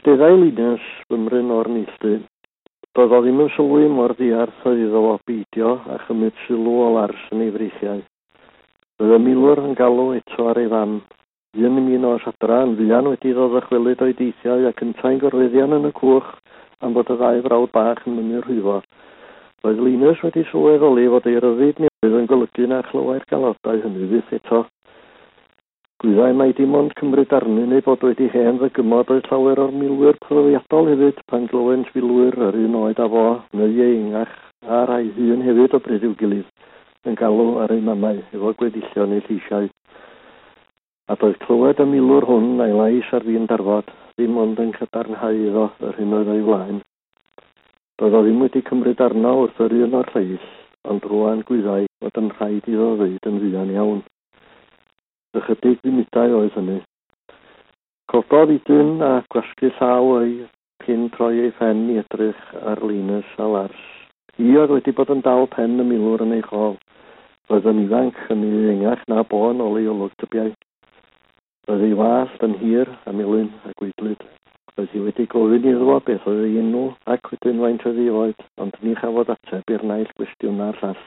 Rhwysteddau liners fy mryn o'r neilltu. Doedd o ddim yn sylwi mor ddiarth oedd iddo o beidio a chymryd sylw o lars yn ei freithiau. Roedd y milwr yn galw eto ar ei fan. Un mi o adra yn fuan wedi ddod chwilyd o'i deithiau ac yn taen gorweddion yn y cwch am fod y ddau frawd bach yn mynd i'r rhwyfo. Roedd Linus wedi sylweddoli fod ei ryddid newydd yn golygu na chlywai'r galodau hynny fydd eto. Gwyddai mai dim ond cymryd arnu neu bod wedi hen ddygymod oedd llawer o'r milwyr profiadol hefyd pan glywent filwyr yr un oed a fo, neu ei ingach a rai hun hefyd o bryd i'w gilydd yn galw ar ei mamau efo gwedillion eu lleisiau. A doedd clywed y milwr hwn a'i lais ar fi'n darfod, ddim ond yn cadarnhau iddo yr hyn oedd ei flaen. Doedd o ddim wedi cymryd arno wrth yr un o'r lleill, ond rwan gwyddai fod yn rhaid iddo ddeud yn fuan iawn ychydig funudau oedd hynny. Cododd i dyn a gwasgu llaw ei cyn troi ei ffen i edrych ar linus a lars. Hi oedd wedi bod yn dal pen y milwr yn ei chol. Roedd yn ifanc yn ei engach na bon o leolwg dybiau. Roedd ei wallt yn hir a milyn a gwyglyd. Roedd hi wedi gofyn iddo fo beth oedd ei enw ac wedyn faint oedd ei oed, ond ni chafod ateb i'r naill gwestiwn na'r llall.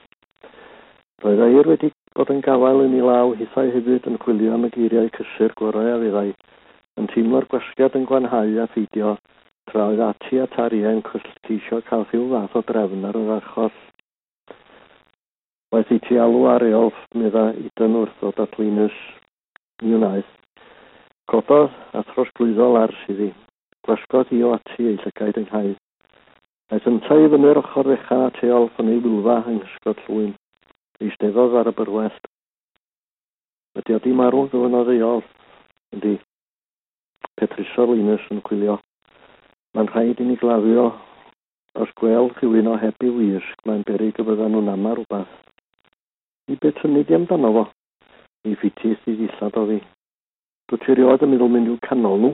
Roedd air wedi Bod yn gafael yn ei law hithau hefyd yn chwilio am y geiriau cysur gorau a fyddai, yn teimlo'r gwasgiad yn gwanhau a pheidio tra oedd ati a tariau yn cwlltisio cael rhyw fath o drefn ar yr achos. Waeth i ti alw ar eolf, medda i dyn wrth o datlinus mi wnaeth. Cododd a trosglwyddo lars iddi. Gwasgodd i o ati ei llygaid yng Nghaeth. Aeth yntau i fyny'r ochr ddechrau teol ei wylfa yng Nghysgod Llwyn eisteddodd ar y byrwest. Ydy a di marw ei eol, ydy Petruso'r linus yn chwilio. Mae'n rhaid i ni glafio os gweld rhywun o heb i wisg, mae'n beryg y byddan nhw'n ama rhywbeth. I beth yn nid i amdano fo? I ffitis i ddillad o fi. Dwi ti rioed yn meddwl mynd i'w canol nhw?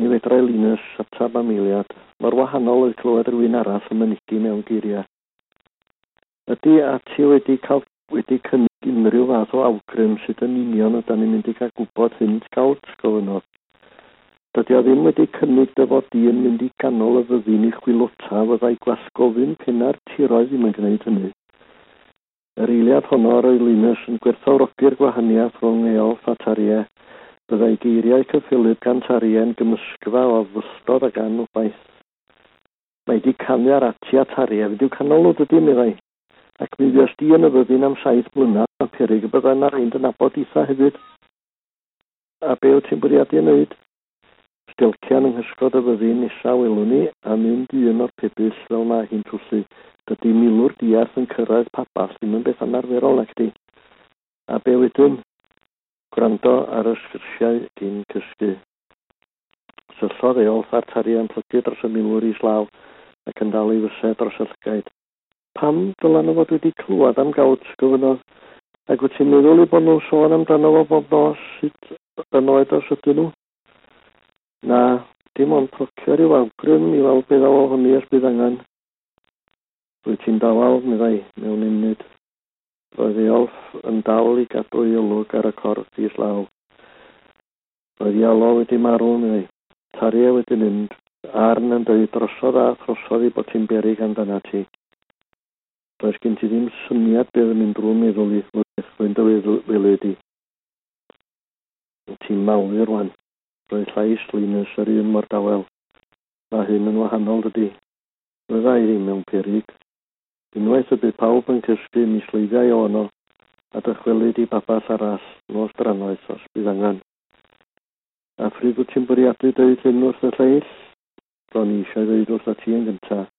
Ni fedrau linus atab am eiliad. Mor wahanol oedd clywed rhywun arall yn mynygu mewn geiriau. Ydy ati wedi cael wedi cynnig unrhyw fath o awgrym sydd yn union ydym ni'n mynd i cael gwybod hyn sgawt gofyn. Dydy o ddim wedi cynnig dy fod yn mynd i ganol y fyddin i chwilota fyddai gwasgofyn penna'r tiroedd ddim yn gwneud hynny. Yr eiliad honno yr oelinus yn gwerthawrogi'r gwahaniaeth rhwng eol ffataria byddai geiriau cyffilyd gan tarien gymysgfa o fystod ac anwbaith. Mae di canu ar ati a tarien, fydd i'w canol nhw dydy mi ac mi fuas di yn y fyddin am saith blynedd am peryg y byddai yna rhaid yn abod eitha hefyd. A be wyt ti'n bwriadu yn wneud? Stelcian yng Nghysgod y fyddin nesaf welwn ni a mynd i un o'r pebyll fel mae hi'n trwslu. Dydy milwr diarth yn cyrraedd papall ddim yn beth anarferol nac di. A be wedyn? Gwrando ar y sgyrsiau gyn cysgu. Syllodd eol yn plygu dros y milwr slaw ac yn dal i fysau dros y llygaid pam dylan nhw fod wedi clywed am gawt gofynodd. Ac wyt ti'n meddwl i bod nhw'n sôn amdano fo bob nos sut yn oed os ydyn nhw? Na, dim ond procio i'w awgrym i weld beth o hynny os bydd angen. Wyt ti'n dawel, meddai, mewn unig. Roedd Eolf yn dal i gadw ei olwg ar y corff i slaw. Roedd Ialo wedi marw, meddai. Taria wedi mynd. Arn yn dweud drosodd a throsodd i bod ti'n beryg amdana ti does gen ti ddim syniad beth yn mynd drwy'n meddwl i o'r dechrau'n dy wele di. Ti'n mawr rwan, roedd llais linus yr un mor dawel, Mae hyn yn wahanol dydy. Roedd i ddim mewn perig. Unwaith y bydd pawb yn cysgu mislyddiau o ono, a dychwelyd i baball arall nos dranoeth os bydd angen. A phryd wyt ti'n bwriadu dweud hyn wrth y lleill? Ro'n i eisiau dweud wrth y ti yn gyntaf.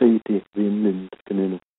Friedrich Wimlin, nu.